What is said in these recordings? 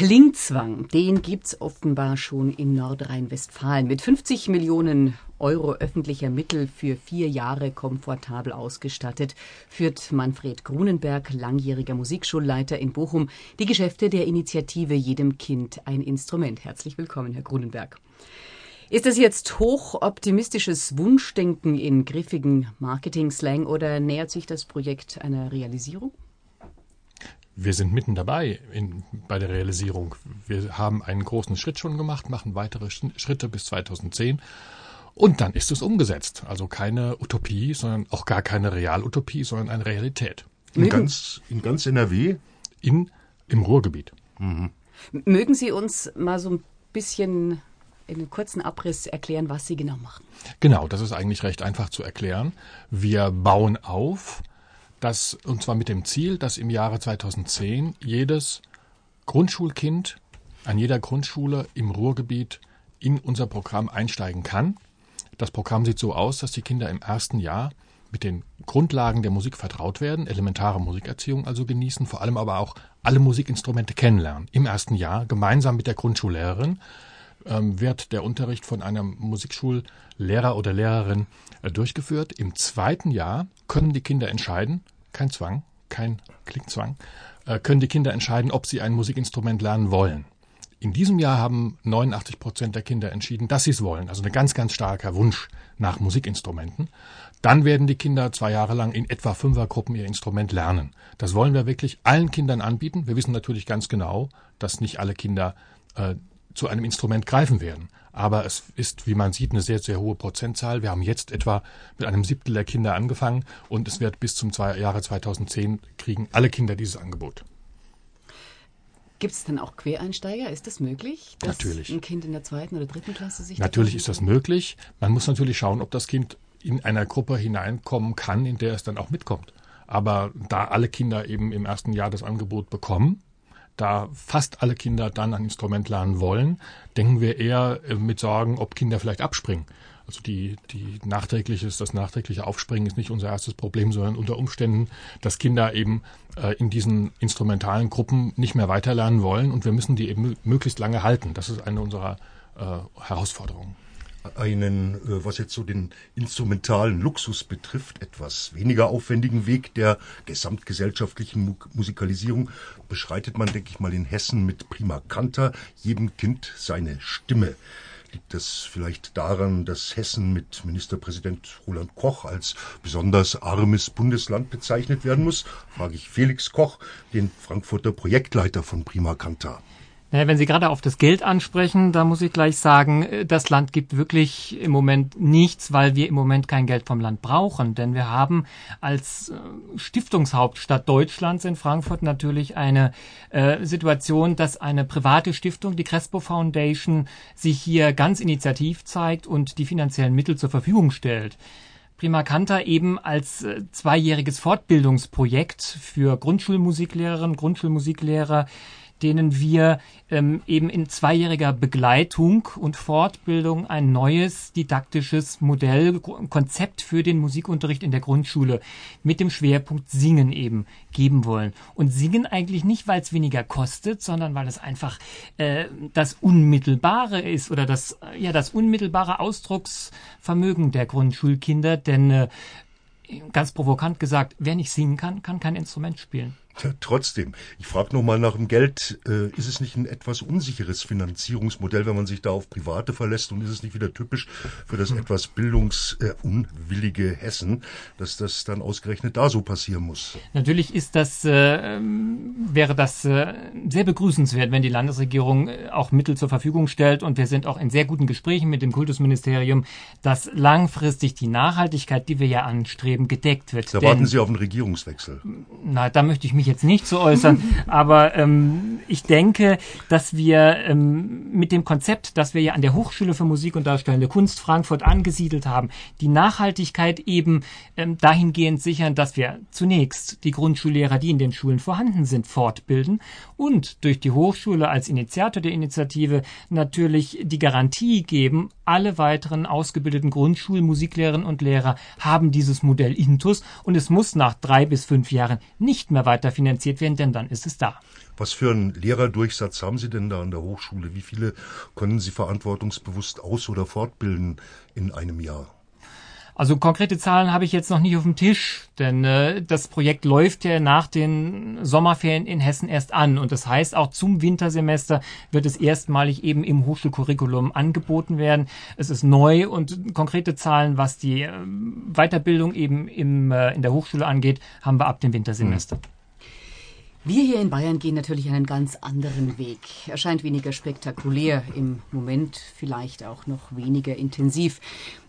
Klingzwang, den gibt's offenbar schon in Nordrhein-Westfalen. Mit 50 Millionen Euro öffentlicher Mittel für vier Jahre komfortabel ausgestattet, führt Manfred Grunenberg, langjähriger Musikschulleiter in Bochum, die Geschäfte der Initiative Jedem Kind ein Instrument. Herzlich willkommen, Herr Grunenberg. Ist das jetzt hochoptimistisches Wunschdenken in griffigen Marketing-Slang oder nähert sich das Projekt einer Realisierung? Wir sind mitten dabei in, bei der Realisierung. Wir haben einen großen Schritt schon gemacht, machen weitere Schritte bis 2010 und dann ist es umgesetzt. Also keine Utopie, sondern auch gar keine Realutopie, sondern eine Realität. In ganz, in ganz NRW? In, Im Ruhrgebiet. Mhm. Mögen Sie uns mal so ein bisschen in einem kurzen Abriss erklären, was Sie genau machen? Genau, das ist eigentlich recht einfach zu erklären. Wir bauen auf dass, und zwar mit dem Ziel, dass im Jahre 2010 jedes Grundschulkind an jeder Grundschule im Ruhrgebiet in unser Programm einsteigen kann. Das Programm sieht so aus, dass die Kinder im ersten Jahr mit den Grundlagen der Musik vertraut werden, elementare Musikerziehung also genießen, vor allem aber auch alle Musikinstrumente kennenlernen. Im ersten Jahr gemeinsam mit der Grundschullehrerin ähm, wird der Unterricht von einem Musikschullehrer oder Lehrerin äh, durchgeführt. Im zweiten Jahr können die Kinder entscheiden, kein Zwang, kein Klickzwang, äh, können die Kinder entscheiden, ob sie ein Musikinstrument lernen wollen. In diesem Jahr haben 89 Prozent der Kinder entschieden, dass sie es wollen. Also ein ganz, ganz starker Wunsch nach Musikinstrumenten. Dann werden die Kinder zwei Jahre lang in etwa Fünfergruppen ihr Instrument lernen. Das wollen wir wirklich allen Kindern anbieten. Wir wissen natürlich ganz genau, dass nicht alle Kinder äh, zu einem Instrument greifen werden. Aber es ist, wie man sieht, eine sehr, sehr hohe Prozentzahl. Wir haben jetzt etwa mit einem Siebtel der Kinder angefangen und es wird bis zum Jahre 2010 kriegen alle Kinder dieses Angebot. Gibt es denn auch Quereinsteiger? Ist das möglich? Dass natürlich. ein Kind in der zweiten oder dritten Klasse sich. Natürlich ist das möglich. Man muss natürlich schauen, ob das Kind in einer Gruppe hineinkommen kann, in der es dann auch mitkommt. Aber da alle Kinder eben im ersten Jahr das Angebot bekommen, da fast alle Kinder dann ein Instrument lernen wollen, denken wir eher äh, mit Sorgen, ob Kinder vielleicht abspringen. Also die, die nachträgliches, das nachträgliche Aufspringen ist nicht unser erstes Problem, sondern unter Umständen, dass Kinder eben äh, in diesen instrumentalen Gruppen nicht mehr weiterlernen wollen und wir müssen die eben möglichst lange halten. Das ist eine unserer äh, Herausforderungen einen, äh, was jetzt so den instrumentalen Luxus betrifft, etwas weniger aufwendigen Weg der gesamtgesellschaftlichen Musikalisierung beschreitet man, denke ich mal, in Hessen mit Prima Canta, jedem Kind seine Stimme. Liegt das vielleicht daran, dass Hessen mit Ministerpräsident Roland Koch als besonders armes Bundesland bezeichnet werden muss? Frage ich Felix Koch, den Frankfurter Projektleiter von Prima Canta. Naja, wenn Sie gerade auf das Geld ansprechen, da muss ich gleich sagen, äh, das Land gibt wirklich im Moment nichts, weil wir im Moment kein Geld vom Land brauchen. Denn wir haben als äh, Stiftungshauptstadt Deutschlands in Frankfurt natürlich eine äh, Situation, dass eine private Stiftung, die Crespo Foundation, sich hier ganz initiativ zeigt und die finanziellen Mittel zur Verfügung stellt. Prima Canta eben als äh, zweijähriges Fortbildungsprojekt für Grundschulmusiklehrerinnen, Grundschulmusiklehrer denen wir ähm, eben in zweijähriger Begleitung und Fortbildung ein neues didaktisches Modell, Konzept für den Musikunterricht in der Grundschule mit dem Schwerpunkt Singen eben geben wollen. Und Singen eigentlich nicht, weil es weniger kostet, sondern weil es einfach äh, das Unmittelbare ist oder das, ja, das unmittelbare Ausdrucksvermögen der Grundschulkinder, denn äh, ganz provokant gesagt, wer nicht singen kann, kann kein Instrument spielen. Trotzdem, ich frage noch mal nach dem Geld. Äh, ist es nicht ein etwas unsicheres Finanzierungsmodell, wenn man sich da auf Private verlässt? Und ist es nicht wieder typisch für das hm. etwas bildungsunwillige Hessen, dass das dann ausgerechnet da so passieren muss? Natürlich ist das, äh, wäre das äh, sehr begrüßenswert, wenn die Landesregierung äh, auch Mittel zur Verfügung stellt. Und wir sind auch in sehr guten Gesprächen mit dem Kultusministerium, dass langfristig die Nachhaltigkeit, die wir ja anstreben, gedeckt wird. Da warten Sie auf einen Regierungswechsel. Na, da möchte ich mich jetzt nicht zu äußern, aber ähm, ich denke, dass wir ähm, mit dem Konzept, das wir ja an der Hochschule für Musik und Darstellende Kunst Frankfurt angesiedelt haben, die Nachhaltigkeit eben ähm, dahingehend sichern, dass wir zunächst die Grundschullehrer, die in den Schulen vorhanden sind, fortbilden und durch die Hochschule als Initiator der Initiative natürlich die Garantie geben, alle weiteren ausgebildeten Grundschulmusiklehrerinnen und Lehrer haben dieses Modell Intus und es muss nach drei bis fünf Jahren nicht mehr weiter finanziert werden, denn dann ist es da. Was für einen Lehrerdurchsatz haben Sie denn da an der Hochschule? Wie viele können Sie verantwortungsbewusst aus- oder fortbilden in einem Jahr? Also konkrete Zahlen habe ich jetzt noch nicht auf dem Tisch, denn äh, das Projekt läuft ja nach den Sommerferien in Hessen erst an. Und das heißt, auch zum Wintersemester wird es erstmalig eben im Hochschulcurriculum angeboten werden. Es ist neu und konkrete Zahlen, was die äh, Weiterbildung eben im, äh, in der Hochschule angeht, haben wir ab dem Wintersemester. Mhm. Wir hier in Bayern gehen natürlich einen ganz anderen Weg. Er scheint weniger spektakulär, im Moment vielleicht auch noch weniger intensiv.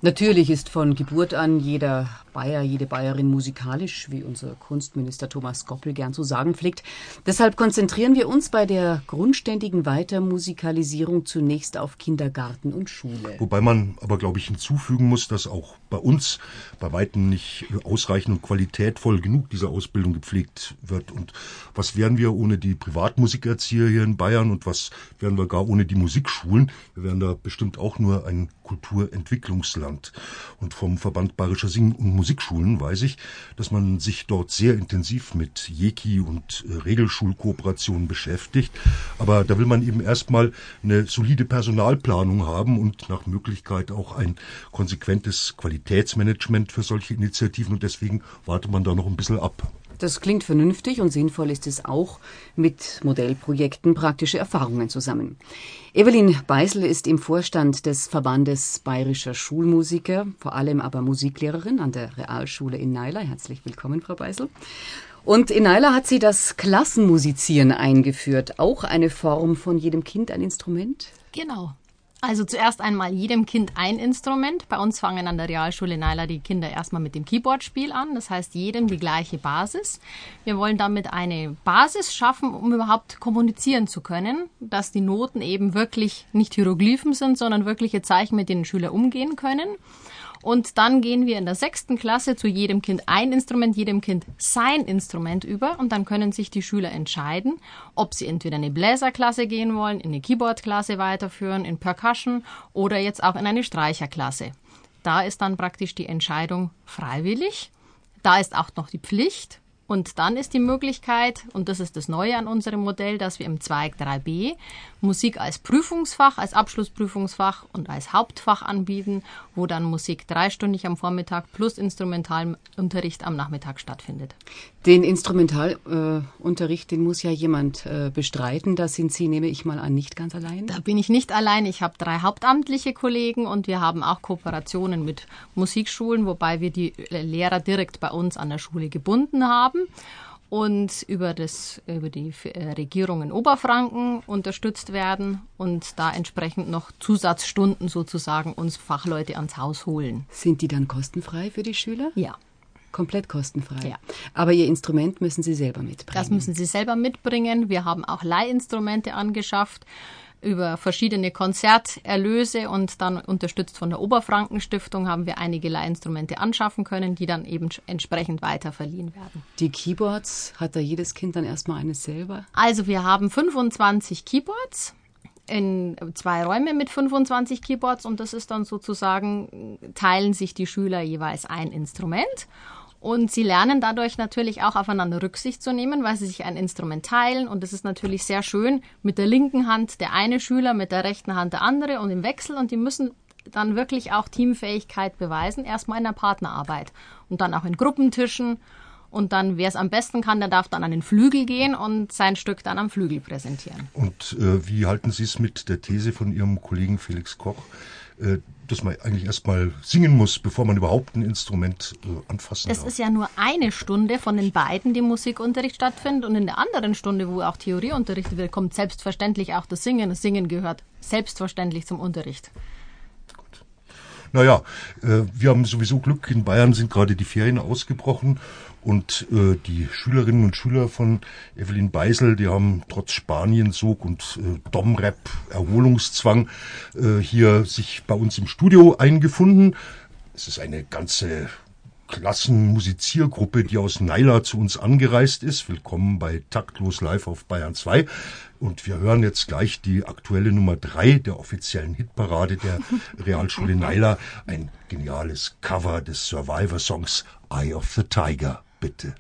Natürlich ist von Geburt an jeder Bayer, jede Bayerin musikalisch, wie unser Kunstminister Thomas Goppel gern zu sagen pflegt. Deshalb konzentrieren wir uns bei der grundständigen Weitermusikalisierung zunächst auf Kindergarten und Schule. Wobei man aber, glaube ich, hinzufügen muss, dass auch bei uns bei weitem nicht ausreichend und qualitätvoll genug diese Ausbildung gepflegt wird. Und was wären wir ohne die Privatmusikerzieher hier in Bayern und was wären wir gar ohne die Musikschulen? Wir wären da bestimmt auch nur ein Kulturentwicklungsland. Und vom Verband Bayerischer Sing- und Musikschulen weiß ich, dass man sich dort sehr intensiv mit Jeki und äh, Regelschulkooperationen beschäftigt. Aber da will man eben erstmal eine solide Personalplanung haben und nach Möglichkeit auch ein konsequentes Qualitätsmanagement für solche Initiativen. Und deswegen wartet man da noch ein bisschen ab. Das klingt vernünftig und sinnvoll ist es auch, mit Modellprojekten praktische Erfahrungen zu sammeln. Evelyn Beisel ist im Vorstand des Verbandes Bayerischer Schulmusiker, vor allem aber Musiklehrerin an der Realschule in Naila. Herzlich willkommen, Frau Beisel. Und in Naila hat sie das Klassenmusizieren eingeführt, auch eine Form von jedem Kind ein Instrument? Genau. Also zuerst einmal jedem Kind ein Instrument. Bei uns fangen an der Realschule Naila die Kinder erstmal mit dem Keyboardspiel an. Das heißt, jedem die gleiche Basis. Wir wollen damit eine Basis schaffen, um überhaupt kommunizieren zu können, dass die Noten eben wirklich nicht Hieroglyphen sind, sondern wirkliche Zeichen, mit denen Schüler umgehen können. Und dann gehen wir in der sechsten Klasse zu jedem Kind ein Instrument, jedem Kind sein Instrument über. Und dann können sich die Schüler entscheiden, ob sie entweder in eine Bläserklasse gehen wollen, in eine Keyboardklasse weiterführen, in Percussion oder jetzt auch in eine Streicherklasse. Da ist dann praktisch die Entscheidung freiwillig. Da ist auch noch die Pflicht. Und dann ist die Möglichkeit, und das ist das Neue an unserem Modell, dass wir im Zweig 3b Musik als Prüfungsfach, als Abschlussprüfungsfach und als Hauptfach anbieten, wo dann Musik dreistündig am Vormittag plus Instrumentalunterricht am Nachmittag stattfindet. Den Instrumentalunterricht, äh, den muss ja jemand äh, bestreiten. Da sind Sie, nehme ich mal an, nicht ganz allein. Da bin ich nicht allein. Ich habe drei hauptamtliche Kollegen und wir haben auch Kooperationen mit Musikschulen, wobei wir die Lehrer direkt bei uns an der Schule gebunden haben und über, das, über die äh, Regierung in Oberfranken unterstützt werden und da entsprechend noch Zusatzstunden sozusagen uns Fachleute ans Haus holen. Sind die dann kostenfrei für die Schüler? Ja. Komplett kostenfrei. Ja. Aber Ihr Instrument müssen Sie selber mitbringen. Das müssen Sie selber mitbringen. Wir haben auch Leihinstrumente angeschafft über verschiedene Konzerterlöse und dann unterstützt von der Oberfrankenstiftung haben wir einige Leihinstrumente anschaffen können, die dann eben entsprechend weiter verliehen werden. Die Keyboards, hat da jedes Kind dann erstmal eines selber? Also wir haben 25 Keyboards in zwei Räume mit 25 Keyboards und das ist dann sozusagen, teilen sich die Schüler jeweils ein Instrument. Und sie lernen dadurch natürlich auch aufeinander Rücksicht zu nehmen, weil sie sich ein Instrument teilen. Und es ist natürlich sehr schön mit der linken Hand der eine Schüler, mit der rechten Hand der andere und im Wechsel. Und die müssen dann wirklich auch Teamfähigkeit beweisen, erstmal in der Partnerarbeit und dann auch in Gruppentischen. Und dann, wer es am besten kann, der darf dann an den Flügel gehen und sein Stück dann am Flügel präsentieren. Und äh, wie halten Sie es mit der These von Ihrem Kollegen Felix Koch, dass man eigentlich erstmal singen muss, bevor man überhaupt ein Instrument äh, anfassen es darf. Es ist ja nur eine Stunde von den beiden, die Musikunterricht stattfindet. Und in der anderen Stunde, wo auch Theorie unterrichtet wird, kommt selbstverständlich auch das Singen. Das Singen gehört selbstverständlich zum Unterricht. Naja, äh, wir haben sowieso Glück. In Bayern sind gerade die Ferien ausgebrochen und äh, die Schülerinnen und Schüler von Evelyn Beisel, die haben trotz Spaniensog und äh, Domrep Erholungszwang äh, hier sich bei uns im Studio eingefunden. Es ist eine ganze Klassenmusiziergruppe, die aus Naila zu uns angereist ist. Willkommen bei Taktlos Live auf Bayern 2. Und wir hören jetzt gleich die aktuelle Nummer 3 der offiziellen Hitparade der Realschule Naila. Ein geniales Cover des Survivor-Songs Eye of the Tiger. bitte.